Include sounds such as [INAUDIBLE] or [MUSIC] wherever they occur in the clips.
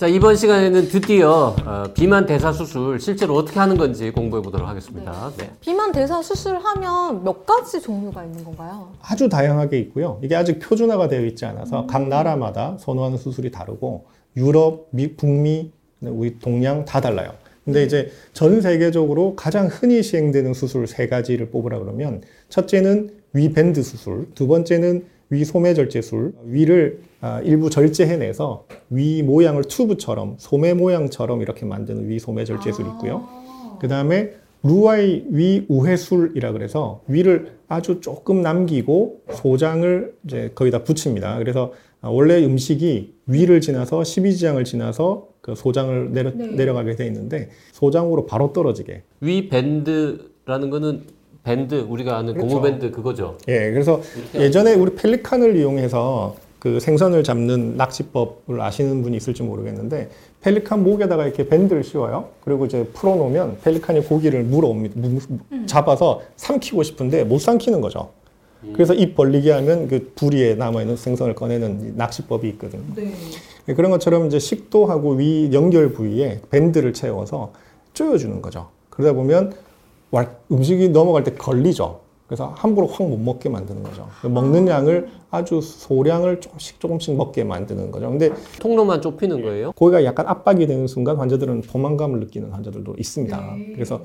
자 이번 시간에는 드디어 어, 비만 대사 수술 실제로 어떻게 하는 건지 공부해 보도록 하겠습니다. 네. 비만 대사 수술하면 몇 가지 종류가 있는 건가요? 아주 다양하게 있고요. 이게 아직 표준화가 되어 있지 않아서 각 나라마다 선호하는 수술이 다르고 유럽, 미, 북미, 우리 동양 다 달라요. 근데 이제 전 세계적으로 가장 흔히 시행되는 수술 세 가지를 뽑으라 그러면 첫째는 위 밴드 수술, 두 번째는 위 소매 절제술, 위를 아, 일부 절제해내서 위 모양을 튜브처럼 소매 모양처럼 이렇게 만드는 위 소매 절제술이 있고요. 그 다음에 루아이 위 우회술이라 그래서 위를 아주 조금 남기고 소장을 이제 거기다 붙입니다. 그래서 아, 원래 음식이 위를 지나서 12지장을 지나서 그 소장을 내려, 네. 내려가게 돼 있는데 소장으로 바로 떨어지게. 위 밴드라는 거는 밴드 우리가 아는 그렇죠. 고무 밴드 그거죠. 예, 그래서 예전에 우리 펠리칸을 이용해서 그 생선을 잡는 낚시법을 아시는 분이 있을지 모르겠는데 펠리칸 목에다가 이렇게 밴드를 씌워요. 그리고 이제 풀어놓으면 펠리칸이 고기를 물어옵니다. 무- 무- 잡아서 삼키고 싶은데 못 삼키는 거죠. 그래서 입 벌리게 하면 그 부리에 남아있는 생선을 꺼내는 이 낚시법이 있거든요. 네. 예, 그런 것처럼 이제 식도하고 위 연결 부위에 밴드를 채워서 조여주는 거죠. 그러다 보면 왈- 음식이 넘어갈 때 걸리죠. 그래서 함부로 확 못 먹게 만드는 거죠. 먹는 양을 아주 소량을 조금씩 조금씩 먹게 만드는 거죠. 근데 통로만 좁히는 거예요. 거기가 약간 압박이 되는 순간 환자들은 포만감을 느끼는 환자들도 있습니다. 그래서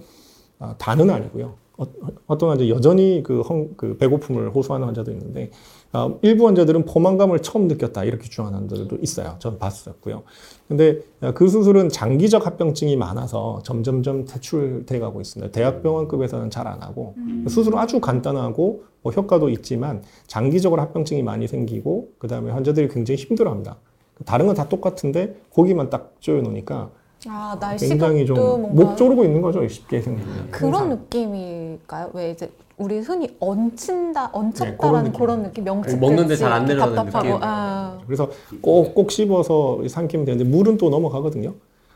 아, 다는 아니고요. 어, 떤 환자 여전히 그, 헝- 그 배고픔을 호소하는 환자도 있는데 아, 일부 환자들은 포만감을 처음 느꼈다 이렇게 주장하는 환자들도 있어요. 전 봤었고요. 근데 아, 그 수술은 장기적 합병증이 많아서 점점점 퇴출돼 가고 있습니다. 대학병원급에서는 잘 안 하고 수술은 아주 간단하고 뭐 효과도 있지만 장기적으로 합병증이 많이 생기고 그 다음에 환자들이 굉장히 힘들어합니다. 다른 건 다 똑같은데 고기만 딱 조여 놓으니까 아, 굉장히 좀 날씨도 뭔가 목 조르고 있는 거죠 쉽게 생기면 그런 느낌일까요? 왜 이제 우리 흔히 얹힌다, 네, 얹혔다라는 그런 느낌. 그런 느낌, 명칭 먹는데 잘 안 내려가는 답답하고, 느낌. 아. 그래서 꼭꼭 씹어서 삼키면 되는데 물은 또 넘어가거든요.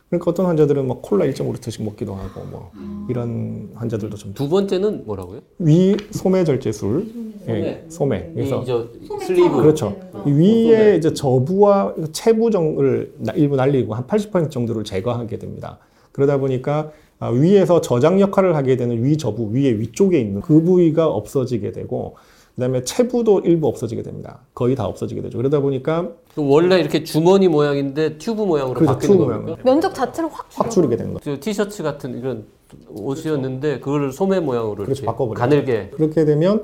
그러니까 어떤 환자들은 막 콜라 1.5리터씩 먹기도 하고 뭐 이런 환자들도 좀 두 번째는 뭐라고요? 위 소매 절제술, 예, 소매. 그래서 이저 슬리브. 그렇죠. 이 위에 이제 저부와 체부 정을 나- 일부 날리고 한 80% 정도를 제거하게 됩니다. 그러다 보니까 아, 위에서 저장 역할을 하게 되는 위저부, 위에 위쪽에 있는 그 부위가 없어지게 되고, 그다음에 체부도 일부 없어지게 됩니다. 거의 다 없어지게 되죠. 그러다 보니까 원래 이렇게 주머니 모양인데 튜브 모양으로 그래서 바뀌는 튜브 겁니까? 면적 자체를 확 확 줄이게 되는 거죠. 저 티셔츠 같은 이런 옷이었는데 그거를 소매 모양으로 그렇죠. 이렇게 바꿔버려요. 가늘게 그렇게 되면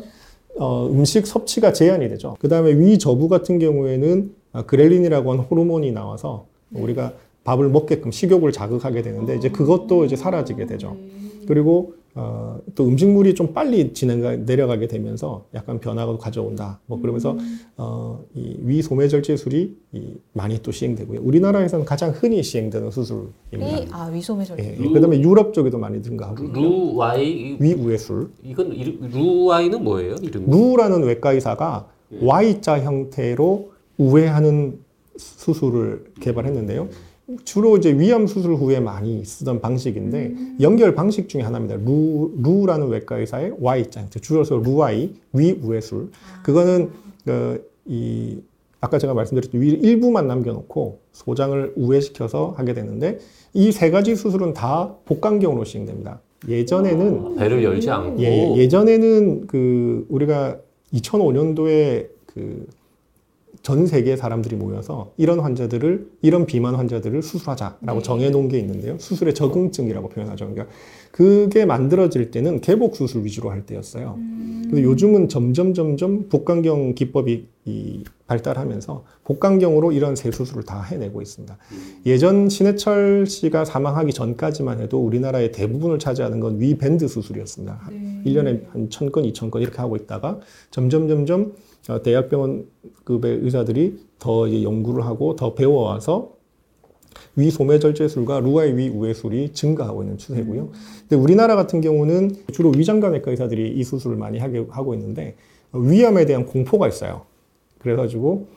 어, 음식 섭취가 제한이 되죠. 그 다음에 위저부 같은 경우에는 아, 그렐린이라고 하는 호르몬이 나와서 우리가 밥을 먹게끔 식욕을 자극하게 되는데 이제 그것도 이제 사라지게 되죠. 그리고 어, 또 음식물이 좀 빨리 진행가 내려가게 되면서 약간 변화가 가져온다. 뭐 그러면서 어, 이 위 소매 절제술이 이 많이 또 시행되고요. 우리나라에서는 가장 흔히 시행되는 수술입니다. 이, 아, 위소매 절제. 예, 예. 그다음에 유럽 쪽에도 많이 증가하고. Roux-Y 위 우회술. 이건 이름- Roux-Y는 뭐예요? 이름이? 루라는 외과 의사가 Y자 형태로 우회하는 수술을 개발했는데요. 주로 이제 위암 수술 후에 많이 쓰던 방식인데 연결 방식 중에 하나입니다. 루 루라는 외과 의사의 Y자 형태, 줄여서 Roux-Y 위 우회술. 그거는 그, 이 아까 제가 말씀드렸던 위 일부만 남겨놓고 소장을 우회시켜서 하게 되는데 이 세 가지 수술은 다 복강경으로 시행됩니다. 예전에는 배를 열지 않고 예, 예전에는 그 우리가 2005년도에 그 전 세계 사람들이 모여서 이런 환자들을 이런 비만 환자들을 수술하자라고 정해놓은 게 있는데요. 수술의 적응증이라고 표현하죠. 그러니까 그게 만들어질 때는 개복 수술 위주로 할 때였어요. 근데 요즘은 점점 점점 복강경 기법이 이 발달하면서 복강경으로 이런 세 수술을 다 해내고 있습니다. 예전 신해철 씨가 사망하기 전까지만 해도 우리나라의 대부분을 차지하는 건 위 밴드 수술이었습니다. 일 1년에 한 1000건, 2000건 이렇게 하고 있다가 점점 점점 어, 대학병원급의 의사들이 더 이제 연구를 하고 더 배워와서 위 소매 절제술과 루아의 위 우회술이 증가하고 있는 추세고요. 근데 우리나라 같은 경우는 주로 위장관외과 의사들이 이 수술을 많이 하게 하고 있는데 어, 위암에 대한 공포가 있어요. 그래가지고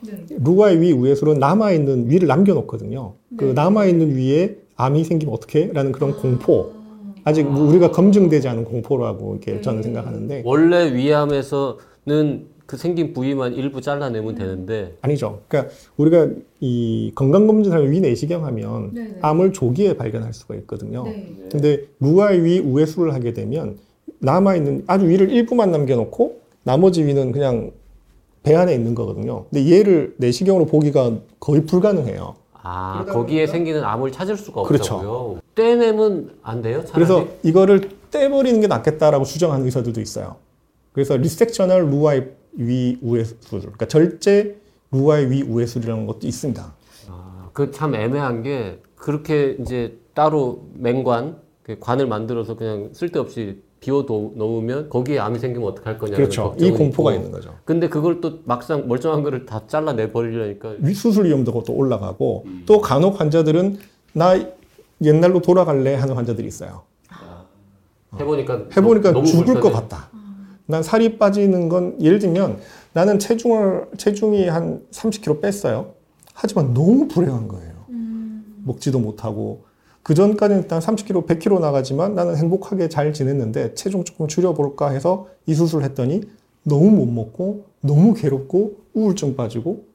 루아의 위 우회술은 남아 있는 위를 남겨놓거든요. 그 남아 있는 위에 암이 생기면 어떻게?라는 그런 공포. 아직 뭐 우리가 검증되지 않은 공포라고 이렇게 저는 생각하는데 원래 위암에서는 그 생긴 부위만 일부 잘라내면 되는데 아니죠. 그러니까 우리가 이 건강검진을 위 내시경 하면 암을 조기에 발견할 수가 있거든요. 근데 루아의 위 우회술을 하게 되면 남아있는 아주 위를 일부만 남겨놓고 나머지 위는 그냥 배 안에 있는 거거든요. 근데 얘를 내시경으로 보기가 거의 불가능해요. 아 거기에 생기는 암을 찾을 수가 그렇죠. 없다고요. 떼내면 안 돼요? 차라리? 그래서 이거를 떼버리는 게 낫겠다라고 주장하는 의사들도 있어요. 그래서 resectional Roux-Y 위 우회술, 그러니까 절제 Roux-Y 위 우회술이라는 것도 있습니다. 그참 애매한 게 그렇게 이제 따로 맹관 그 관을 만들어서 그냥 쓸데없이 비워 도- 놓으면 거기에 암이 생기면 어떡할 거냐는 그렇죠. 이 공포가 있고. 있는 거죠. 근데 그걸 또 막상 멀쩡한 거를 다 잘라내 버리려니까 위- 수술 위험도가 또 올라가고 또 간혹 환자들은 나 옛날로 돌아갈래 하는 환자들이 있어요. 해보니까 해보니까 너무 죽을 것 불편해. 같다. 난 살이 빠지는 건 예를 들면 나는 체중을 체중이 한 30kg 뺐어요. 하지만 너무 불행한 거예요. 먹지도 못하고 그 전까지는 일단 30kg, 100kg 나가지만 나는 행복하게 잘 지냈는데 체중 조금 줄여볼까 해서 이 수술을 했더니 너무 못 먹고 너무 괴롭고 우울증 빠지고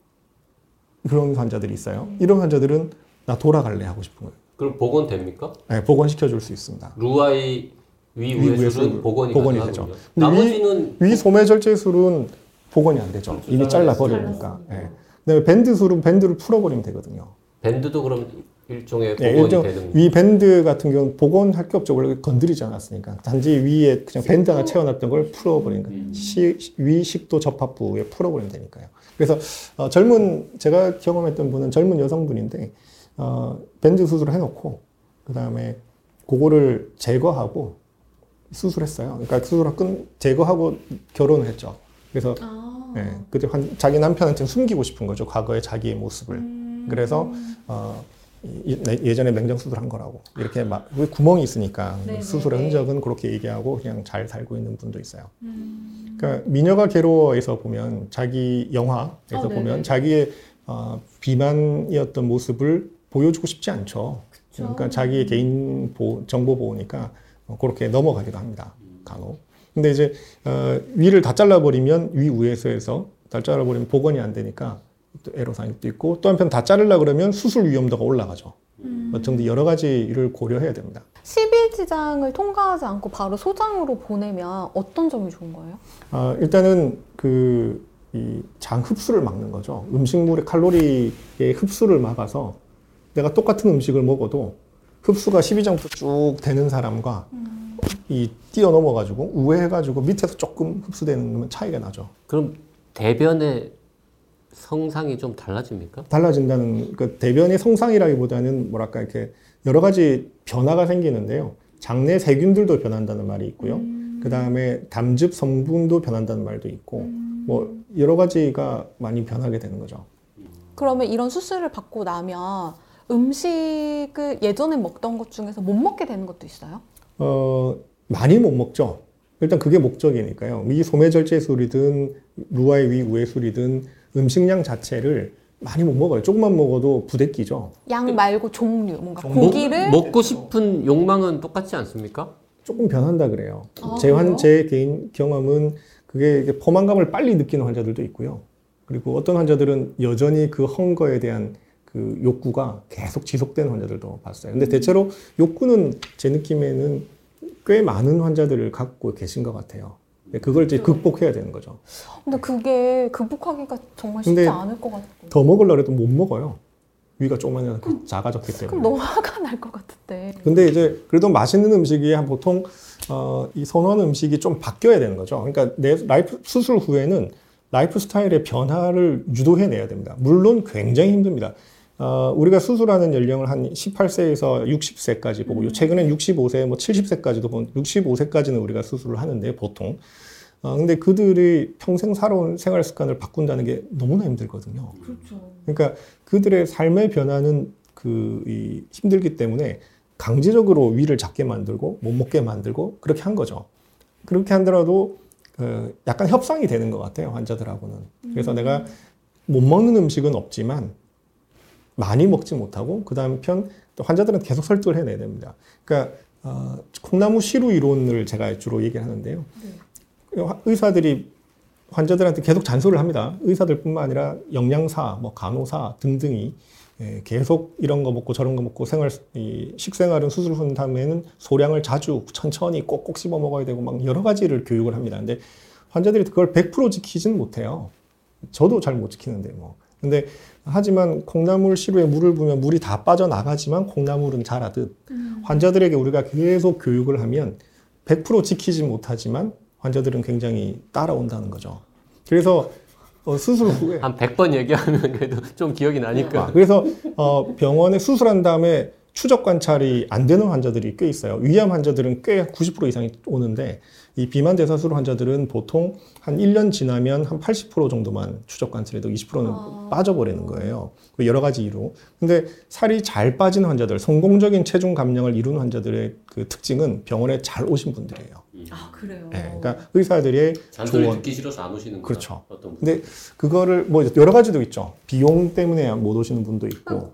그런 환자들이 있어요. 이런 환자들은 나 돌아갈래 하고 싶은 거예요. 그럼 복원 됩니까? 네, 복원 시켜 줄 수 있습니다. Roux-Y 위 위 우회술은 우회술, 복원이, 복원이. 되죠. 근데 나머지는 위 소매절제술은 복원이 안 되죠. 이미 잘라버리니까. 예. 그다음에 밴드술은 밴드를 풀어버리면 되거든요. 밴드도 그럼 일종의 예, 복원이 일종 되는 위 밴드 같은 경우는 복원할 게 없죠. 원래 건드리지 않았으니까. 단지 위에 그냥 밴드 하나 채워놨던 걸 풀어버리는 거예요. 시, 위 식도 접합부에 풀어버리면 되니까요. 그래서 어, 젊은 제가 경험했던 분은 젊은 여성분인데 어, 밴드 수술을 해놓고 그 다음에 그거를 제거하고 수술했어요. 그러니까 수술을 끝 제거하고 결혼을 했죠. 그래서 예, 그때 한, 자기 남편한테 숨기고 싶은 거죠. 과거의 자기의 모습을. 그래서 어, 예전에 맹장 수술한 거라고 이렇게 막왜 구멍이 있으니까 수술의 흔적은 그렇게 얘기하고 그냥 잘 살고 있는 분도 있어요. 그러니까 미녀가 괴로워에서 보면 자기 영화에서 보면 자기의 어, 비만이었던 모습을 보여주고 싶지 않죠. 그러니까 자기의 개인 보호, 정보 보호니까 어, 그렇게 넘어가기도 합니다. 간혹. 근데 이제 어, 위를 다 잘라버리면 위 우에서에서 다 잘라버리면 복원이 안 되니까 또 있고 또 한편 다 자르려 그러면 수술 위험도가 올라가죠. 뭐 등등 여러 가지를 고려해야 됩니다. 12지장을 통과하지 않고 바로 소장으로 보내면 어떤 점이 좋은 거예요? 아, 일단은 그, 이장 흡수를 막는 거죠. 음식물의 칼로리의 흡수를 막아서 내가 똑같은 음식을 먹어도 흡수가 12장부터 쭉 되는 사람과 이 뛰어넘어가지고 우회해가지고 밑에서 조금 흡수되는 차이가 나죠. 그럼 대변의 성상이 좀 달라집니까? 달라진다는 그 대변의 성상이라기보다는 뭐랄까 이렇게 여러 가지 변화가 생기는데요. 장내 세균들도 변한다는 말이 있고요. 그 다음에 담즙 성분도 변한다는 말도 있고 뭐 여러 가지가 많이 변하게 되는 거죠. 그러면 이런 수술을 받고 나면 음식을 예전에 먹던 것 중에서 못 먹게 되는 것도 있어요? 어 많이 못 먹죠. 일단 그게 목적이니까요. 이 소매절제술이든 루아의 위 우회술이든 음식량 자체를 많이 못 먹어요. 조금만 먹어도 부대끼죠. 양 말고 종류, 뭔가 먹- 고기를 먹고 싶은 욕망은 똑같지 않습니까? 조금 변한다 그래요. 아, 제, 환, 제 개인 경험은 그게 포만감을 빨리 느끼는 환자들도 있고요. 그리고 어떤 환자들은 여전히 그 헝거에 대한 그 욕구가 계속 지속되는 환자들도 봤어요. 근데 대체로 욕구는 제 느낌에는 꽤 많은 환자들을 갖고 계신 것 같아요. 그걸 이제 극복해야 되는 거죠. 근데 그게 극복하기가 정말 쉽지 않을 것 같고 더 먹으려고 해도 못 먹어요. 위가 조그만해서 작아졌기 때문에. 그럼 너무 화가 날 것 같은데 근데 이제 그래도 맛있는 음식이 한 보통 어, 이 선호하는 음식이 좀 바뀌어야 되는 거죠. 그러니까 내 life 수술 후에는 life style의 변화를 유도해내야 됩니다. 물론 굉장히 힘듭니다. 어, 우리가 수술하는 연령을 한 18세에서 60세까지 보고 요 최근엔 65세, 뭐 70세까지도 본 65세까지는 우리가 수술을 하는데 보통. 어, 근데 그들이 평생 살아온 생활 습관을 바꾼다는 게 너무나 힘들거든요. 그렇죠 그러니까 그들의 삶의 변화는 그그이 힘들기 때문에 강제적으로 위를 작게 만들고 못 먹게 만들고 그렇게 한 거죠. 그렇게 하더라도 그 약간 협상이 되는 것 같아요 환자들하고는. 그래서 내가 못 먹는 음식은 없지만 많이 먹지 못하고 그 다음 편또 환자들은 계속 설득을 해내야 됩니다. 그러니까 어, 콩나무 시루 이론을 제가 주로 얘기하는데요. 화- 의사들이 환자들한테 계속 잔소리를 합니다. 의사들뿐만 아니라 영양사, 뭐 간호사 등등이 예, 계속 이런 거 먹고 저런 거 먹고 생활 이 식생활은 수술 후 다음에는 소량을 자주 천천히 꼭꼭 씹어 먹어야 되고 막 여러 가지를 교육을 합니다. 근데 환자들이 그걸 100% 지키지는 못해요. 저도 잘 못 지키는데 뭐. 근데 하지만 콩나물 시루에 물을 부으면 물이 다 빠져나가지만 콩나물은 자라듯 환자들에게 우리가 계속 교육을 하면 100% 지키지 못하지만 환자들은 굉장히 따라온다는 거죠. 그래서 어, 수술 후에 한 100번 얘기하면 그래도 좀 기억이 나니까. 아, 그래서 어, 병원에 수술한 다음에 추적 관찰이 안 되는 환자들이 꽤 있어요. 위암 환자들은 꽤 90% 이상이 오는데 이 비만 대사술 환자들은 보통 한 1년 지나면 한 80% 정도만 추적 관찰해도 20%는 아. 빠져버리는 거예요. 그 여러 가지 이유로. 근데 살이 잘 빠진 환자들, 성공적인 체중 감량을 이룬 환자들의 그 특징은 병원에 잘 오신 분들이에요. 아 그래요. 예, 그러니까 의사들의 잔소리 조언. 듣기 싫어서 안 오시는 거야. 그렇죠. 어떤 분. 근데 그거를 뭐 여러 가지도 있죠. 비용 때문에 못 오시는 분도 있고.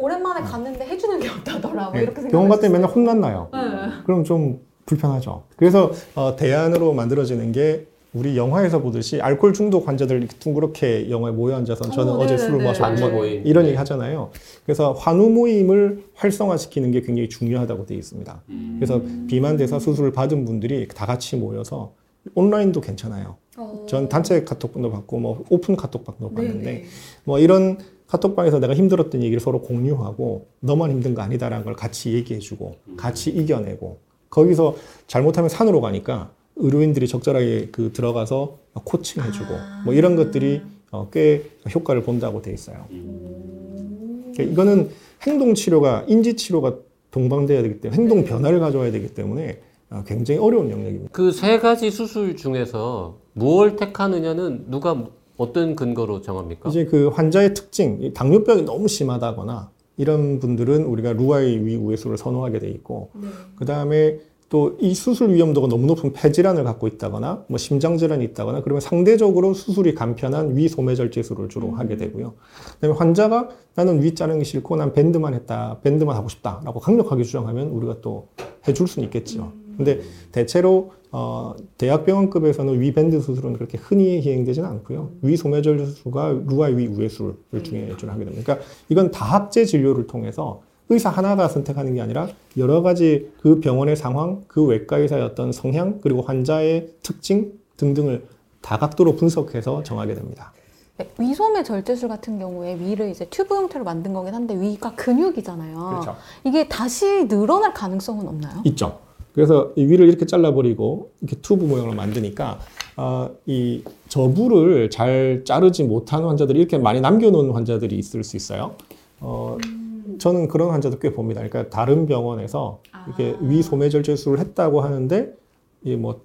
오랜만에 갔는데 해주는 게 없다더라. 뭐 예, 이렇게 병원 갔더니. 맨날 혼났나요? 네. 그럼 좀 불편하죠. 그래서 어, 대안으로 만들어지는 게 우리 영화에서 보듯이 알코올 중독 환자들 둥그렇게 영화에 모여 앉아서 저는 어, 어, 제 네네네. 술을 마셨고. 이런 얘기 하잖아요. 그래서 환우 모임을 활성화시키는 게 굉장히 중요하다고 되어 있습니다. 그래서 비만 대사 수술을 받은 분들이 다 같이 모여서 온라인도 괜찮아요. 어. 전 단체 카톡방도 받고 뭐 오픈 카톡방도 봤는데 네네. 뭐 이런 카톡방에서 내가 힘들었던 얘기를 서로 공유하고 너만 힘든 거 아니다라는 걸 같이 얘기해주고 같이 이겨내고 거기서 잘못하면 산으로 가니까 의료인들이 적절하게 그 들어가서 코칭해주고 아. 뭐 이런 것들이 어, 꽤 효과를 본다고 돼 있어요. 그러니까 이거는 행동 치료가 인지 치료가 동반돼야 되기 때문에 행동 변화를 가져와야 되기 때문에 어, 굉장히 어려운 영역입니다. 그 세 가지 수술 중에서 무엇을 택하느냐는 누가 어떤 근거로 정합니까? 이제 그 환자의 특징, 이 당뇨병이 너무 심하다거나 이런 분들은 우리가 루아의 위 우회수를 선호하게 돼 있고, 네. 그 다음에 또 이 수술 위험도가 너무 높은 폐질환을 갖고 있다거나, 뭐 심장 질환이 있다거나, 그러면 상대적으로 수술이 간편한 위 소매절 제술을 주로 하게 되고요. 그다음에 환자가 나는 위 자르는 게 싫고 난 밴드만 했다, 밴드만 하고 싶다라고 강력하게 주장하면 우리가 또 해줄 수는 있겠죠. 근데 대체로 어, 대학병원급에서는 위 밴드 수술은 그렇게 흔히 시행되지는 않고요. 위 소매절제술과 루아의 위 우회술을 중에 주로 하게 됩니다. 그러니까 이건 다학제 진료를 통해서 의사 하나가 선택하는 게 아니라 여러 가지 그 병원의 상황, 그 외과 의사의 어떤 성향, 그리고 환자의 특징 등등을 다각도로 분석해서 정하게 됩니다. 네, 위소매 절제술 같은 경우에 위를 이제 튜브 형태로 만든 거긴 한데 위가 근육이잖아요. 그렇죠. 이게 다시 늘어날 가능성은 없나요? 있죠. 그래서 이 위를 이렇게 잘라버리고 이렇게 튜브 모양으로 만드니까 아, 이 저부를 잘 자르지 못한 환자들이 이렇게 많이 남겨놓은 환자들이 있을 수 있어요. 어, 저는 그런 환자도 꽤 봅니다. 그러니까 다른 병원에서 이렇게 아. 위 소매절제술을 했다고 하는데 뭐, 이뭐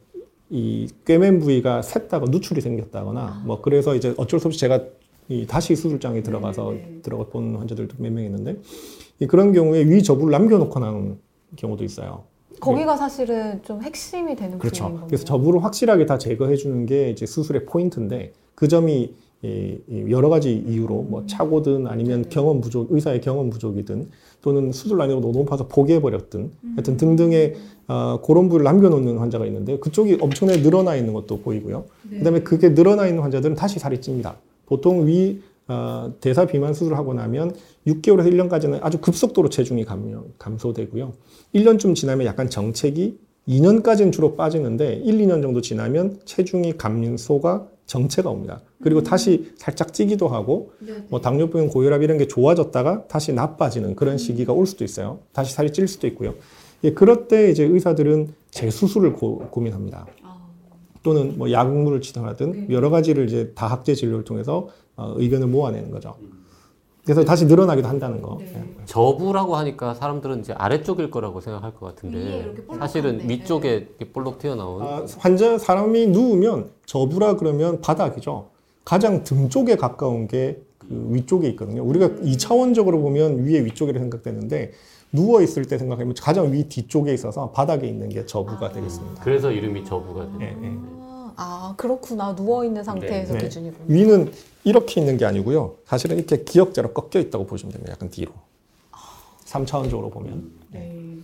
이 꿰맨 부위가 샜다가 누출이 생겼다거나 뭐 그래서 이제 어쩔 수 없이 제가 이 다시 수술장에 들어가서 네네. 들어가 본 환자들도 몇 명 있는데 이 그런 경우에 위 저부를 남겨놓고 나는 경우도 있어요. 거기가 사실은 좀 핵심이 되는 그렇죠. 부분인 거예요. 그래서 저부를 확실하게 다 제거해 주는 게 이제 수술의 포인트인데 그 점이 이- 이 여러 가지 이유로 뭐 차고든 아니면 경험 부족, 의사의 경험 부족이든 또는 수술 난이도가 너무 높아서 포기해 버렸든 하여튼 등등의 어, 그런 부위를 남겨놓는 환자가 있는데 그쪽이 엄청나게 늘어나 있는 것도 보이고요. 그다음에 그게 늘어나 있는 환자들은 다시 살이 찝니다. 보통 위 어, 대사 비만 수술을 하고 나면 6개월에서 1년까지는 아주 급속도로 체중이 감량, 감소되고요. 1년쯤 지나면 약간 정체기, 2년까지는 주로 빠지는데 1, 2년 정도 지나면 체중이 감소가 정체가 옵니다. 그리고 다시 살짝 찌기도 하고 뭐 당뇨병, 고혈압 이런 게 좋아졌다가 다시 나빠지는 그런 시기가 올 수도 있어요. 다시 살이 찔 수도 있고요. 예, 그럴 때 이제 의사들은 재수술을 고, 고민합니다. 또는 뭐 약물을 치료하든 여러 가지를 이제 다학제 진료를 통해서 어, 의견을 모아내는 거죠. 그래서 다시 늘어나기도 한다는 거. 예. 저부라고 하니까 사람들은 이제 아래쪽일 거라고 생각할 것 같은데 사실은 위쪽에 이렇게 볼록 튀어나온 아, 환자 사람이 누우면 저부라 그러면 바닥이죠. 가장 등 쪽에 가까운 게 그 위쪽에 있거든요. 우리가 이차원적으로 보면 위에 위쪽이라 생각되는데 누워 있을 때 생각하면 가장 위 뒤쪽에 있어서 바닥에 있는 게 저부가 되겠습니다. 그래서 이름이 저부가 돼요. 예, 예. 아, 아, 그렇구나. 누워 있는 상태에서 네. 기준이군요. 위는 이렇게 있는 게 아니고요. 사실은 이렇게 기역자로 꺾여 있다고 보시면 됩니다. 약간 뒤로. 3차원적으로 보면. 네.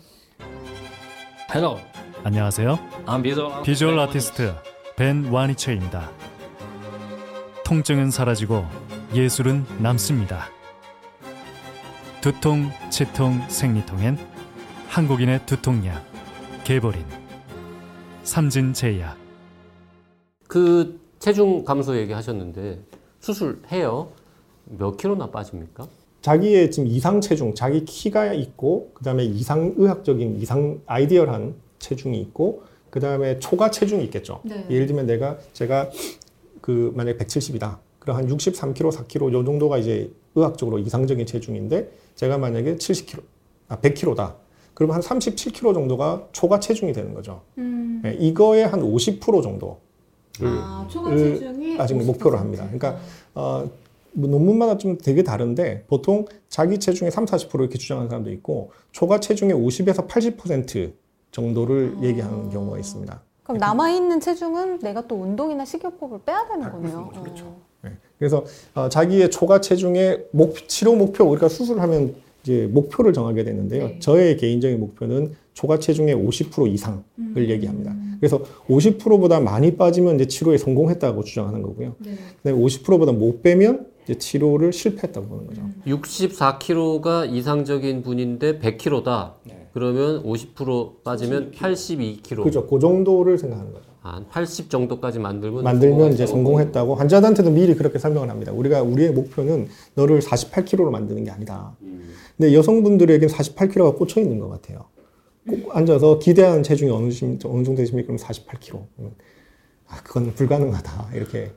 Hello, 안녕하세요. I'm visual 비주얼 아티스트 벤 와니처입니다. 통증은 사라지고 예술은 남습니다. 두통, 치통, 생리통엔 한국인의 두통약 개보린 삼진제약 그 체중 감소 얘기하셨는데 수술해요. 몇 킬로나 빠집니까? 자기의 지금 이상 체중, 자기 키가 있고, 그 다음에 이상 의학적인 이상 아이디얼한 체중이 있고, 그 다음에 초과 체중이 있겠죠. 네. 예를 들면 내가 제가 그 만약 170이다. 그럼 한 63kg, 4kg 요 정도가 이제 의학적으로 이상적인 체중인데 제가 만약에 70kg, 아 100kg다. 그러면 한 37kg 정도가 초과 체중이 되는 거죠. 음. 네, 이거의 한 50% 정도 아, 체중이 아직 50%. 목표로 합니다. 그러니까 어, 뭐 논문마다 좀 되게 다른데 보통 자기 체중의 3, 40% 이렇게 주장하는 사람도 있고 초과 체중의 50에서 80% 정도를 아. 얘기하는 경우가 있습니다. 그럼 남아 있는 체중은 내가 또 운동이나 식이요법을 빼야 되는 아, 거네요. 그렇죠, 그렇죠. 어. 네. 그래서 어, 자기의 초과 체중의 목, 치료 목표 우리가 수술을 하면 이제 목표를 정하게 되는데요. 네. 저의 개인적인 목표는 초과 체중의 50% 이상을 음. 얘기합니다. 그래서 50%보다 많이 빠지면 이제 치료에 성공했다고 주장하는 거고요. 네. 근데 50%보다 못 빼면 이제 치료를 실패했다고 보는 거죠. 음. 64kg가 이상적인 분인데 100kg다. 그러면 50% 빠지면 82kg. 그죠. 그 정도를 생각하는 거죠. 한 80 정도까지 만들면 만들면 이제 성공했다고 환자들한테도 미리 그렇게 설명을 합니다. 우리가 우리의 목표는 너를 48kg로 만드는 게 아니다. 근데 여성분들에겐 48kg가 꽂혀 있는 것 같아요. 꼭 앉아서 기대하는 체중이 어느, 심- 어느 정도 되십니까? 그럼 48kg. 그러면 아, 그건 불가능하다. 이렇게.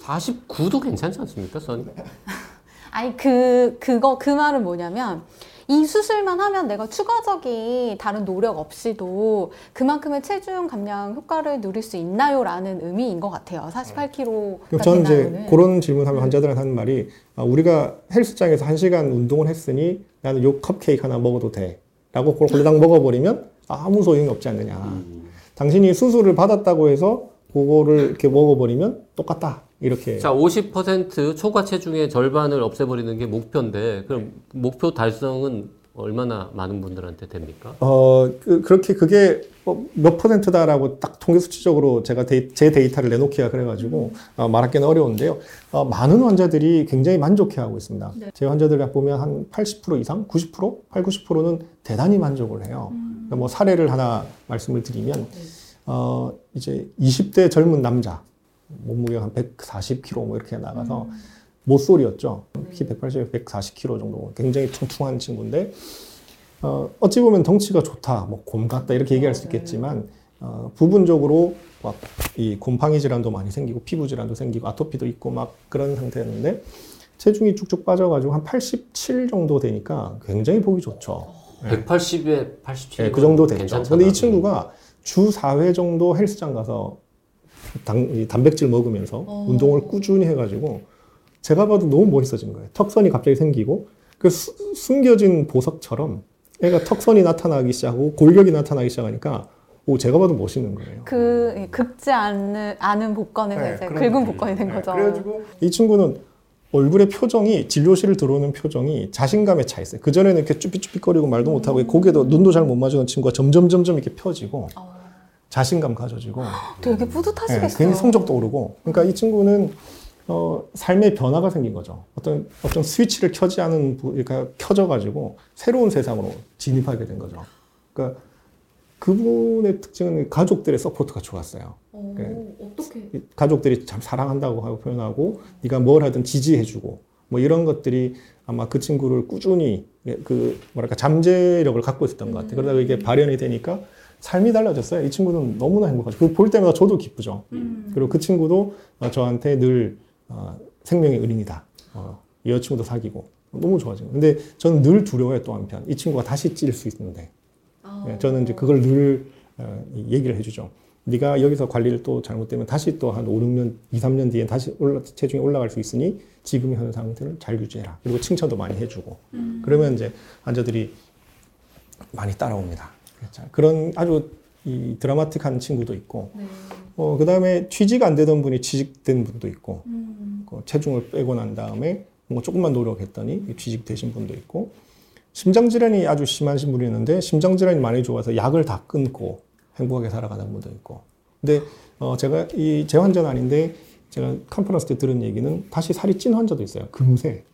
49도 괜찮지 않습니까, 선? [LAUGHS] 아니 그 그거 그 말은 뭐냐면 이 수술만 하면 내가 추가적인 다른 노력 없이도 그만큼의 체중 감량 효과를 누릴 수 있나요 라는 의미인 것 같아요. 48kg가 그럼 저는 이제. 그런 질문하면 환자들한테 하는 말이 아, 우리가 헬스장에서 한시간 운동을 했으니 나는 요 컵케이크 하나 먹어도 돼. 라고 그걸 골라당 먹어버리면 아무 소용이 없지 않느냐. 당신이 수술을 받았다고 해서 그거를 이렇게 먹어버리면 똑같다. 이렇게. 자, 50% 초과 체중의 절반을 없애버리는 게 목표인데, 그럼 목표 달성은 얼마나 많은 분들한테 됩니까? 어, 그, 렇게 그게 뭐몇 퍼센트다라고 딱 통계 수치적으로 제가 데이, 제 데이터를 내놓기가 그래가지고 어, 말하기는 어려운데요. 어, 많은 환자들이 굉장히 만족해 하고 있습니다. 제 환자들 보면 한 80% 이상, 90%? 8, 90%는 대단히 만족을 해요. 그러니까 뭐 사례를 하나 말씀을 드리면, 어, 이제 20대 젊은 남자, 몸무게가 한 140kg 뭐 이렇게 나가서 모쏠이었죠. 키 180, 140kg 정도. 굉장히 퉁퉁한 친구인데, 어, 어찌 보면 덩치가 좋다, 뭐 곰 같다 이렇게 얘기할 수 있겠지만 어, 부분적으로 막 이 곰팡이 질환도 많이 생기고 피부 질환도 생기고 아토피도 있고 막 그런 상태였는데 체중이 쭉쭉 빠져가지고 한 87 정도 되니까 굉장히 보기 좋죠. 180에 87. 예, 그 정도 됐죠. 괜찮잖아. 근데 이 친구가 주 4회 정도 헬스장 가서 당, 이 단백질 먹으면서 어. 운동을 꾸준히 해가지고 제가 봐도 너무 멋있어진 거예요. 턱선이 갑자기 생기고 그 수- 숨겨진 보석처럼 애가 턱선이 나타나기 시작하고 골격이 나타나기 시작하니까 오 제가 봐도 멋있는 거예요. 그 예, 긁지 않는 않은 복권에서 네, 이제 긁은. 복권이 된 네, 거죠. 그래가지고 이 친구는 얼굴의 표정이 진료실을 들어오는 표정이 자신감에 차 있어요. 그 전에는 이렇게 쭈삣쭈삣거리고 말도 못하고 고개도 눈도 잘 못 마주는 친구가 점점 점점 이렇게 펴지고 어, 자신감 가져지고 되게 네, 뿌듯하시겠어요. 괜히 성적도 오르고 그러니까 이 친구는 어, 삶의 변화가 생긴 거죠. 어떤 어떤 스위치를 켜지 않은 부- 그러니까 켜져 가지고 새로운 세상으로 진입하게 된 거죠. 그러니까 그분의 특징은 가족들의 support가 좋았어요. 어, 네. 어떻게? 이 가족들이 참 사랑한다고 하고 표현하고 네가 뭘 하든 지지해주고 뭐 이런 것들이 아마 그 친구를 꾸준히 예, 그 뭐랄까 잠재력을 갖고 있었던 것 같아요. 그러다가 이게 발현이 되니까 삶이 달라졌어요. 이 친구는 너무나 행복하죠. 그거 볼 때마다 저도 기쁘죠. 그리고 그 친구도 어, 저한테 늘 어, 생명의 은인이다. 어, 여자친구도 사귀고 너무 좋아지고. 근데 저는 늘 두려워요. 또 한편 이 친구가 다시 찔 수 있는데. 아, 예, 저는 이제 그걸 늘 어, 이 얘기를 해주죠. 네가 여기서 관리를 또 잘못되면 다시 또 한 5, 6년, 2, 3년 뒤에 다시 올라, 체중이 올라갈 수 있으니 지금 현 상태를 잘 유지해라. 그리고 칭찬도 많이 해주고. 그러면 이제 환자들이 많이 따라옵니다. 그런 아주 이 드라마틱한 친구도 있고, 어, 그 다음에 취직 안 되던 분이 취직된 분도 있고, 그 체중을 빼고 난 다음에 뭔가 조금만 노력했더니 취직되신 분도 있고, 심장질환이 아주 심하신 분이 있는데, 심장질환이 많이 좋아서 약을 다 끊고 행복하게 살아가는 분도 있고. 근데 어, 제가 이 제 환자는 아닌데, 제가 컨퍼런스 때 들은 얘기는 다시 살이 찐 환자도 있어요. 금세.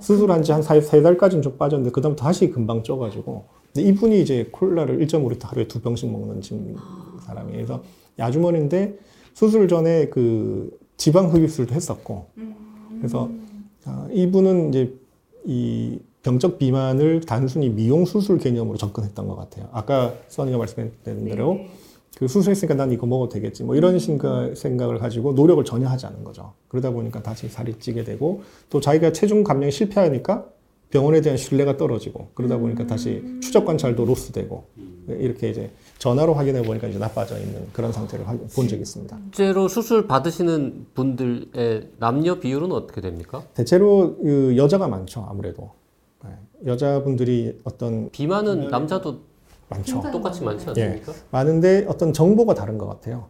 수술한 지한세 달까지는 좀 빠졌는데, 그 다음 다시 금방 쪄가지고. 근데 이분이 이제 콜라를 1.5리터 하루에 두 병씩 먹는 지금 사람이에요. 그래서 야주머니인데 수술 전에 그 지방 흡입술도 했었고. 그래서 아, 이분은 이제 이 병적 비만을 단순히 미용 수술 개념으로 접근했던 것 같아요. 아까 수환이가 말씀했던 대로 그 수술했으니까 난 이거 먹어도 되겠지. 뭐 이런 생각, 생각을 가지고 노력을 전혀 하지 않은 거죠. 그러다 보니까 다시 살이 찌게 되고 또 자기가 체중 감량이 실패하니까 병원에 대한 신뢰가 떨어지고 그러다 보니까 다시 추적 관찰도 로스되고 이렇게 이제 전화로 확인해 보니까 이제 나빠져 있는 그런 상태를 하- 본 적이 있습니다. 실제로 수술 받으시는 분들의 남녀 비율은 어떻게 됩니까? 대체로 그 여자가 많죠 아무래도 네. 여자분들이 어떤 비만은 남자도 많죠. 똑같이 많지 않습니까? 많은데 어떤 정보가 다른 것 같아요.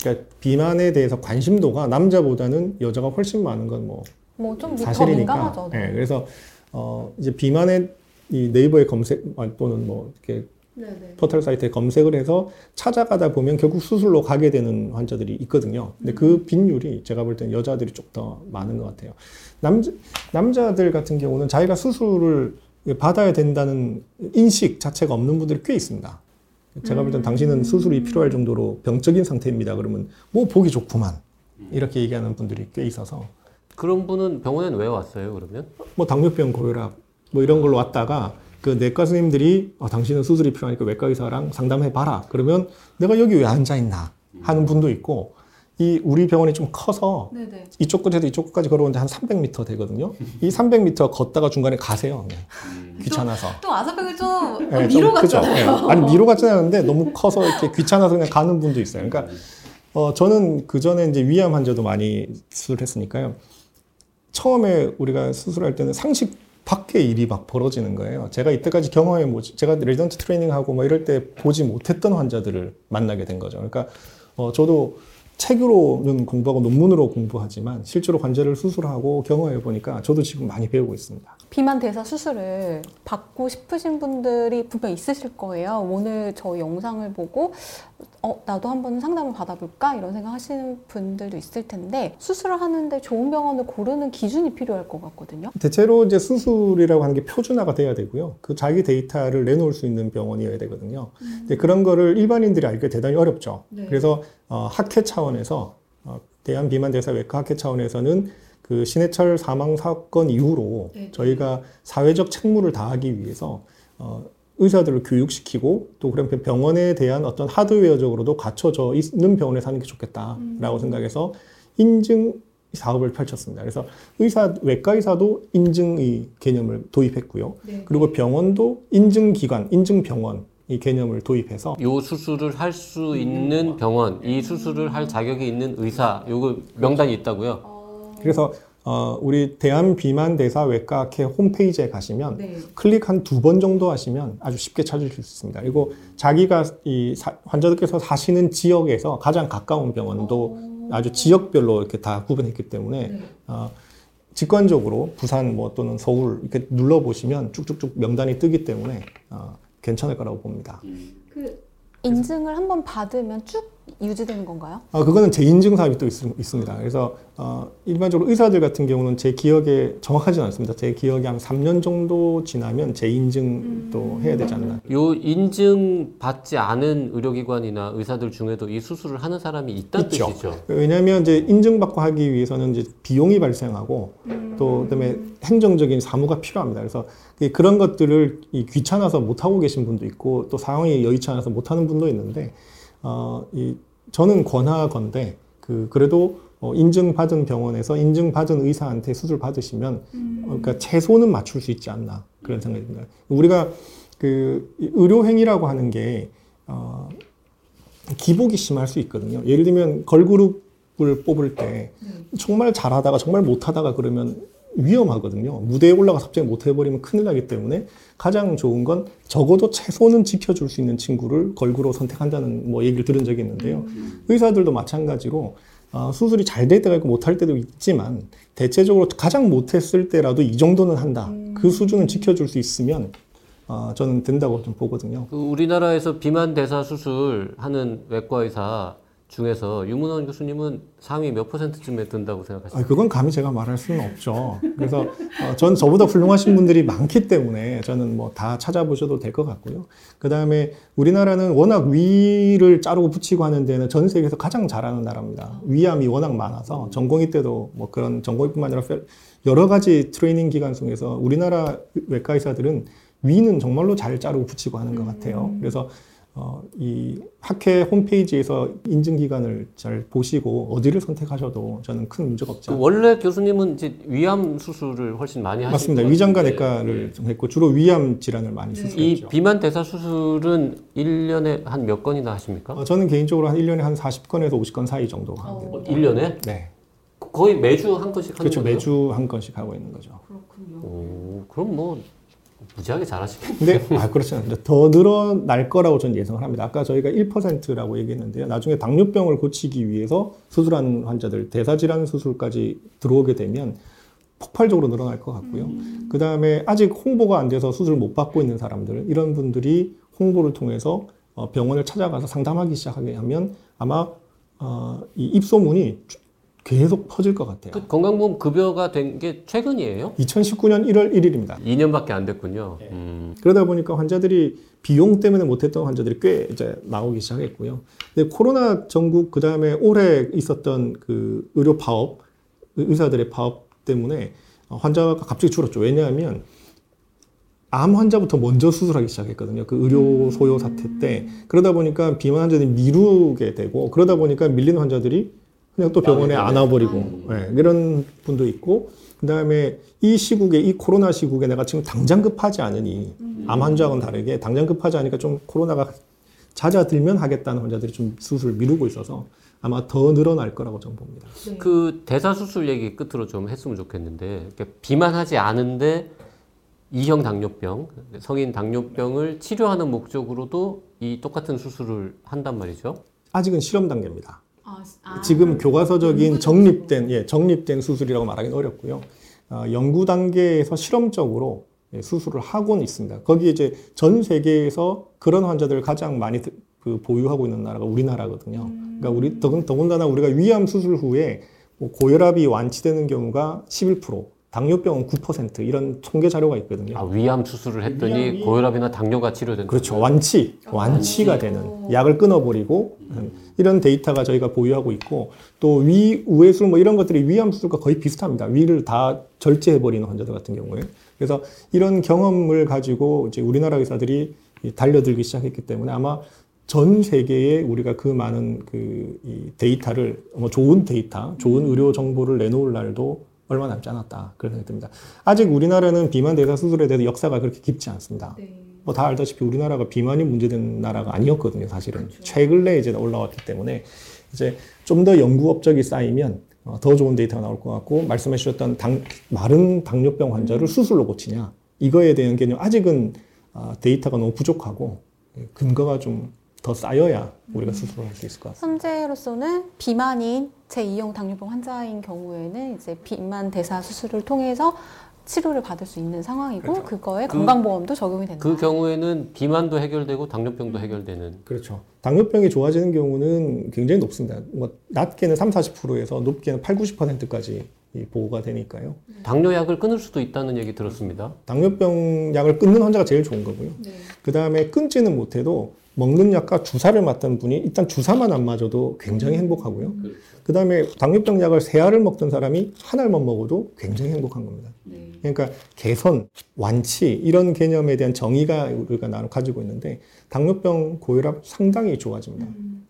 그러니까 비만에 대해서 관심도가 남자보다는 여자가 훨씬 많은 건뭐 뭐좀더 사실이니까. 민감하죠. 예, 그래서 어 이제 비만의 이 네이버에 검색 아, 또는 뭐 이렇게 네네. 포털 사이트에 검색을 해서 찾아가다 보면 결국 수술로 가게 되는 환자들이 있거든요. 근데 그 빈율이 제가 볼 때는 여자들이 좀 더 많은 것 같아요. 남자 남자들 같은 경우는 자기가 수술을 받아야 된다는 인식 자체가 없는 분들이 꽤 있습니다. 제가 볼 땐 당신은 수술이 필요할 정도로 병적인 상태입니다. 그러면 뭐 보기 좋구만 이렇게 얘기하는 분들이 꽤 있어서 그런 분은 병원엔 왜 왔어요, 그러면? 뭐 당뇨병 고혈압 뭐 이런 걸로 왔다가 그 내과 선생님들이 어, 당신은 수술이 필요하니까 외과 의사랑 상담해 봐라 그러면 내가 여기 왜 앉아 있나 하는 분도 있고 이 우리 병원이 좀 커서 네네. 이쪽 끝에서 이쪽 끝까지 걸어오는데 한 300m 되거든요. 이 300m 걷다가 중간에 가세요. 그냥. 귀찮아서. 또 아사병이 좀 네, 미로 좀 크죠. 같잖아요. 네. 아니 미로 같진 않은데 너무 커서 이렇게 귀찮아서 그냥 가는 분도 있어요. 그러니까 어, 저는 그 전에 이제 위암 환자도 많이 수술했으니까요. 처음에 우리가 수술할 때는 상식 밖의 일이 막 벌어지는 거예요. 제가 이때까지 경험해 보지, 제가 레지던트 트레이닝하고 뭐 이럴 때 보지 못했던 환자들을 만나게 된 거죠. 그러니까 어, 저도 책으로는 공부하고 논문으로 공부하지만 실제로 환자를 수술하고 경험해 보니까 저도 지금 많이 배우고 있습니다. 비만 대사 수술을 받고 싶으신 분들이 분명 있으실 거예요. 오늘 저 영상을 보고 어 나도 한번 상담을 받아볼까 이런 생각 하시는 분들도 있을 텐데 수술을 하는데 좋은 병원을 고르는 기준이 필요할 것 같거든요. 대체로 이제 수술이라고 하는 게 표준화가 돼야 되고요. 그 자기 데이터를 내놓을 수 있는 병원이어야 되거든요. 근데 그런 거를 일반인들이 알기가 대단히 어렵죠. 네. 그래서 어, 학회 차원에서 어, 대한비만대사외과 학회 차원에서는 그 신해철 사망 사건 이후로 네. 저희가 사회적 책무를 다하기 위해서 어, 의사들을 교육시키고 또 그런 병원에 대한 어떤 하드웨어적으로도 갖춰져 있는 병원에 사는 게 좋겠다라고 생각해서 인증 사업을 펼쳤습니다. 그래서 의사 외과 의사도 인증의 개념을 도입했고요. 그리고 병원도 인증 기관, 인증 병원 이 개념을 도입해서 요 수술을 할 수 있는 병원, 이 수술을 할 자격이 있는 의사, 요거 명단이 있다고요? 그래서 어, 우리 대한비만대사외과학회 홈페이지에 가시면 네. 클릭 한 두 번 정도 하시면 아주 쉽게 찾으실 수 있습니다. 그리고 자기가 이 사- 환자들께서 사시는 지역에서 가장 가까운 병원도 아주 지역별로 이렇게 다 구분했기 때문에 어, 직관적으로 부산 뭐 또는 서울 이렇게 눌러 보시면 쭉쭉쭉 명단이 뜨기 때문에 어, 괜찮을 거라고 봅니다. 인증을 한번 받으면 쭉 유지되는 건가요? 아, 그거는 재인증 사업이 또 있, 습니다 그래서 어, 일반적으로 의사들 같은 경우는 제 기억에 정확하지는 않습니다. 제 기억에 한 3년 정도 지나면 재인증도 해야 되지 않나. 요 인증 받지 않은 의료기관이나 의사들 중에도 이 수술을 하는 사람이 있다는 있죠. 뜻이죠. 왜냐하면 이제 인증받고 하기 위해서는 이제 비용이 발생하고 또 그다음에 행정적인 사무가 필요합니다. 그래서 이- 그런 것들을 이 귀찮아서 못 하고 계신 분도 있고 또 상황이 여의치 않아서 못 하는 분도 있는데 어, 이 저는 권하건데 그 그래도 어, 인증받은 병원에서 인증받은 의사한테 수술 받으시면 어, 그러니까 최소는 맞출 수 있지 않나 그런 생각이 듭니다. 우리가 그이 의료 행위라고 하는 게 어, 기복이 심할 수 있거든요. 예를 들면 걸그룹을 뽑을 때 정말 잘하다가 정말 못하다가 그러면 위험하거든요. 무대에 올라가서 갑자기 못해버리면 큰일 나기 때문에 가장 좋은 건 적어도 최소는 지켜줄 수 있는 친구를 걸그룹 선택한다는 뭐 얘기를 들은 적이 있는데요. 의사들도 마찬가지로 어, 수술이 잘 될 때가 있고 못할 때도 있지만 대체적으로 가장 못했을 때라도 이 정도는 한다. 그 수준은 지켜줄 수 있으면 어, 저는 된다고 좀 보거든요. 그 우리나라에서 비만 대사 수술 하는 외과 의사 중에서 유문원 교수님은 상위 몇 퍼센트쯤에 든다고 생각하십니까? 아, 그건 감히 제가 말할 수는 없죠. 그래서 어, 전 저보다 훌륭하신 분들이 많기 때문에 저는 뭐 다 찾아보셔도 될 것 같고요. 그 다음에 우리나라는 워낙 위를 자르고 붙이고 하는 데는 전 세계에서 가장 잘하는 나라입니다. 위암이 워낙 많아서 전공의 때도 뭐 그런 전공의뿐만 아니라 펠- 여러 가지 트레이닝 기간 속에서 우리나라 외과 의사들은 위는 정말로 잘 자르고 붙이고 하는 것 같아요. 그래서 어, 이 학회 홈페이지에서 인증 기간을 잘 보시고 어디를 선택하셔도 저는 큰 문제가 없지 그 않아요. 원래 교수님은 이제 위암 수술을 훨씬 많이 하시고 맞습니다. 위장과 내과를 좀 했고 주로 위암 질환을 많이 이 수술했죠. 비만 대사 수술은 1년에 한 몇 건이나 하십니까? 어, 저는 개인적으로 한 1년에 한 40건에서 50건 사이 정도 하는 어, 1년에? 네. 거의 매주 한 건씩 하는 그렇죠. 매주 한 건씩 하고 있는 거죠. 오, 그럼 뭐 무지하게 잘하시겠네요. 근데 아 그렇지 않습니다. 더 늘어날 거라고 저는 예상을 합니다. 아까 저희가 1%라고 얘기했는데요. 나중에 당뇨병을 고치기 위해서 수술한 환자들 대사질환 수술까지 들어오게 되면 폭발적으로 늘어날 것 같고요. 그 다음에 아직 홍보가 안 돼서 수술 못 받고 있는 사람들 이런 분들이 홍보를 통해서 어, 병원을 찾아가서 상담하기 시작하게 하면 아마 어, 이 입소문이 계속 퍼질 것 같아요. 그 건강보험 급여가 된 게 최근이에요? 2019년 1월 1일입니다. 2년밖에 안 됐군요. 네. 음. 그러다 보니까 환자들이 비용 때문에 못했던 환자들이 꽤 이제 나오기 시작했고요. 근데 코로나 전국 그 다음에 올해 있었던 그 의료 파업, 의사들의 파업 때문에 환자가 갑자기 줄었죠. 왜냐하면 암 환자부터 먼저 수술하기 시작했거든요. 그 의료 소요 사태 때. 그러다 보니까 비만 환자들이 미루게 되고, 그러다 보니까 밀리는 환자들이 그냥 또 병원에 안 와버리고, 네, 이런 분도 있고, 그 다음에 이 시국에, 이 코로나 시국에 내가 지금 당장 급하지 않으니, 암 환자와는 다르게 당장 급하지 않으니까 좀 코로나가 잦아들면 하겠다는 환자들이 좀 수술 미루고 있어서 아마 더 늘어날 거라고 저는 봅니다. 그 대사 수술 얘기 끝으로 좀 했으면 좋겠는데 비만하지 않은데 이형 당뇨병, 성인 당뇨병을 치료하는 목적으로도 이 똑같은 수술을 한단 말이죠. 아직은 실험 단계입니다. 아, 지금 교과서적인 정립된 예, 정립된 수술이라고 말하기는 어렵고요. 어, 연구 단계에서 실험적으로 예, 수술을 하고는 있습니다. 거기에 이제 전 세계에서 그런 환자들을 가장 많이 드- 그 보유하고 있는 나라가 우리나라거든요. 그러니까 우리 더군, 더군다나 우리가 위암 수술 후에 뭐 고혈압이 완치되는 경우가 11%, 당뇨병은 9% 이런 통계 자료가 있거든요. 아, 위암 수술을 했더니 고혈압이나 당뇨가 치료된다. 그렇죠. 완치, 완치가 되는 약을 끊어버리고 음, 이런 데이터가 저희가 보유하고 있고 또 위, 우회술 뭐 이런 것들이 위암 수술과 거의 비슷합니다. 위를 다 절제해버리는 환자들 같은 경우에. 그래서 이런 경험을 가지고 이제 우리나라 의사들이 이 달려들기 시작했기 때문에 아마 전 세계에 우리가 그 많은 그 이 데이터를 뭐 좋은 데이터, 좋은 의료 정보를 내놓을 날도 얼마 남지 않았다 그런 생각이 듭니다. 아직 우리나라는 비만 대사 수술에 대해서 역사가 그렇게 깊지 않습니다. 뭐다 알다시피 우리나라가 비만이 문제된 나라가 아니었거든요, 사실은. 최근에 이제 올라왔기 때문에 이제 좀 더 연구 업적이 쌓이면 어, 더 좋은 데이터가 나올 것 같고 말씀해 주셨던 당, 마른 당뇨병 환자를 수술로 고치냐 이거에 대한 개념 아직은 아, 데이터가 너무 부족하고 예, 근거가 좀 더 쌓여야 우리가 수술을 할수 있을 것 같습니다. 현재로서는 비만인 제2형 당뇨병 환자인 경우에는 이제 비만 대사 수술을 통해서 치료를 받을 수 있는 상황이고 그렇죠. 그거에 그- 건강보험도 적용이 된다. 그 경우에는 비만도 해결되고 당뇨병도 해결되는. 그렇죠. 당뇨병이 좋아지는 경우는 굉장히 높습니다. 뭐 낮게는 3, 40%에서 높게는 8, 90%까지 보호가 되니까요. 당뇨약을 끊을 수도 있다는 얘기 들었습니다. 당뇨병 약을 끊는 환자가 제일 좋은 거고요. 네. 그 다음에 끊지는 못해도 먹는 약과 주사를 맞던 분이 일단 주사만 안 맞아도 굉장히 행복하고요. 그 다음에 당뇨병 약을 세 알을 먹던 사람이 한 알만 먹어도 굉장히 행복한 겁니다. 그러니까 개선, 완치 이런 개념에 대한 정의가 우리가 나름 가지고 있는데 당뇨병, 고혈압 상당히 좋아집니다.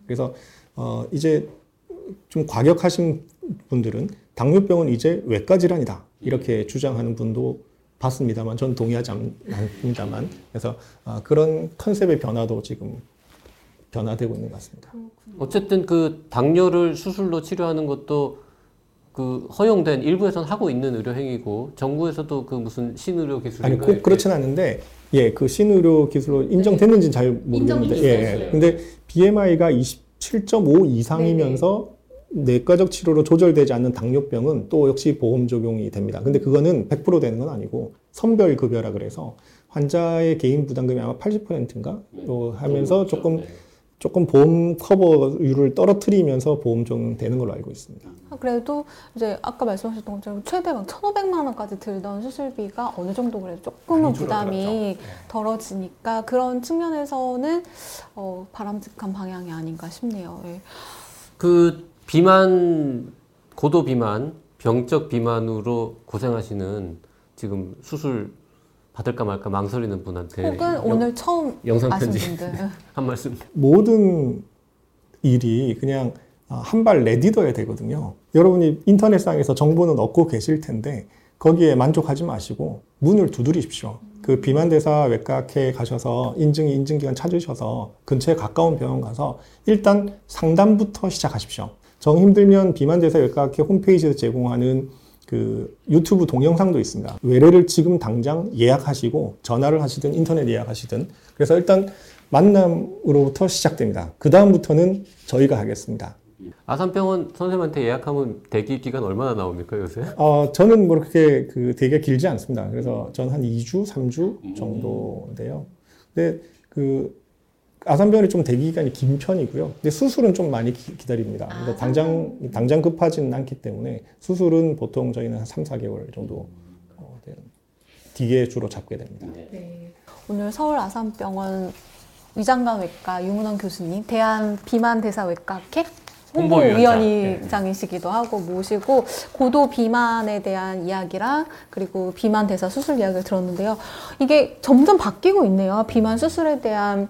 그래서 어 이제 좀 과격하신 분들은 당뇨병은 이제 외과 질환이다 이렇게 주장하는 분도 봤습니다만 전 동의하지 않- 않습니다만. 그래서 아, 그런 컨셉의 변화도 지금 변화되고 있는 것 같습니다. 어쨌든 그 당뇨를 수술로 치료하는 것도 그 허용된 일부에서는 하고 있는 의료 행위고 정부에서도 그 무슨 신의료 기술인가 아니 꼭 그렇진 않은데 예, 그 신의료 기술로 인정됐는지는 잘 모르겠는데 예, 예. 근데 BMI가 27.5 이상이면서 내과적 치료로 조절되지 않는 당뇨병은 또 역시 보험 적용이 됩니다. 근데 그거는 100% 되는 건 아니고 선별 급여라 그래서 환자의 개인 부담금이 아마 80%인가 또 하면서 조금 조금 보험 커버율을 떨어뜨리면서 보험 적용되는 걸로 알고 있습니다. 아, 그래도 이제 아까 말씀하셨던 것처럼 최대 막 1,500만 원까지 들던 수술비가 어느 정도 그래도 조금은 많이 부담이 덜어지니까 그런 측면에서는 어, 바람직한 방향이 아닌가 싶네요. 예. 그 비만 고도 비만 병적 비만으로 고생하시는 지금 수술 받을까 말까 망설이는 분한테 혹은 영- 오늘 처음 영상 편지 분들 [LAUGHS] 한 말씀 모든 일이 그냥 한 발 내딛어야 되거든요. 여러분이 인터넷상에서 정보는 얻고 계실 텐데 거기에 만족하지 마시고 문을 두드리십시오. 그 비만대사 외과학회 가셔서 인증 인증기관 찾으셔서 근처에 가까운 병원 가서 일단 상담부터 시작하십시오. 정 힘들면 비만대사 외과학회 홈페이지에서 제공하는 그 유튜브 동영상도 있습니다. 외래를 지금 당장 예약하시고 전화를 하시든 인터넷 예약하시든 그래서 일단 만남으로부터 시작됩니다. 그 다음부터는 저희가 하겠습니다. 아산병원 선생님한테 예약하면 대기 기간 얼마나 나옵니까 요새? [LAUGHS] 어, 저는 뭐 그렇게 그 되게 길지 않습니다. 그래서 저는 한 2주, 3주 정도인데요. 근데 그 아산병원이 좀 대기 기간이 긴 편이고요. 근데 수술은 좀 많이 기, 다립니다 그래서 당장 당장 급하지는 않기 때문에 수술은 보통 저희는 한 3, 4개월 정도 어, 되는 뒤에 주로 잡게 됩니다. 오늘 서울 아산병원 위장관 외과 유문원 교수님, 대한 비만 대사 외과학회 홍보위원장. 홍보위원장이시기도 하고 모시고 고도 비만에 대한 이야기랑 그리고 비만 대사 수술 이야기를 들었는데요. 이게 점점 바뀌고 있네요. 비만 수술에 대한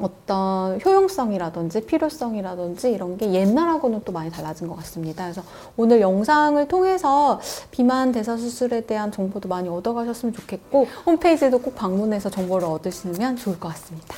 어떤 효용성이라든지 필요성이라든지 이런 게 옛날하고는 또 많이 달라진 것 같습니다. 그래서 오늘 영상을 통해서 비만 대사 수술에 대한 정보도 많이 얻어가셨으면 좋겠고 홈페이지도 꼭 방문해서 정보를 얻으시면 좋을 것 같습니다.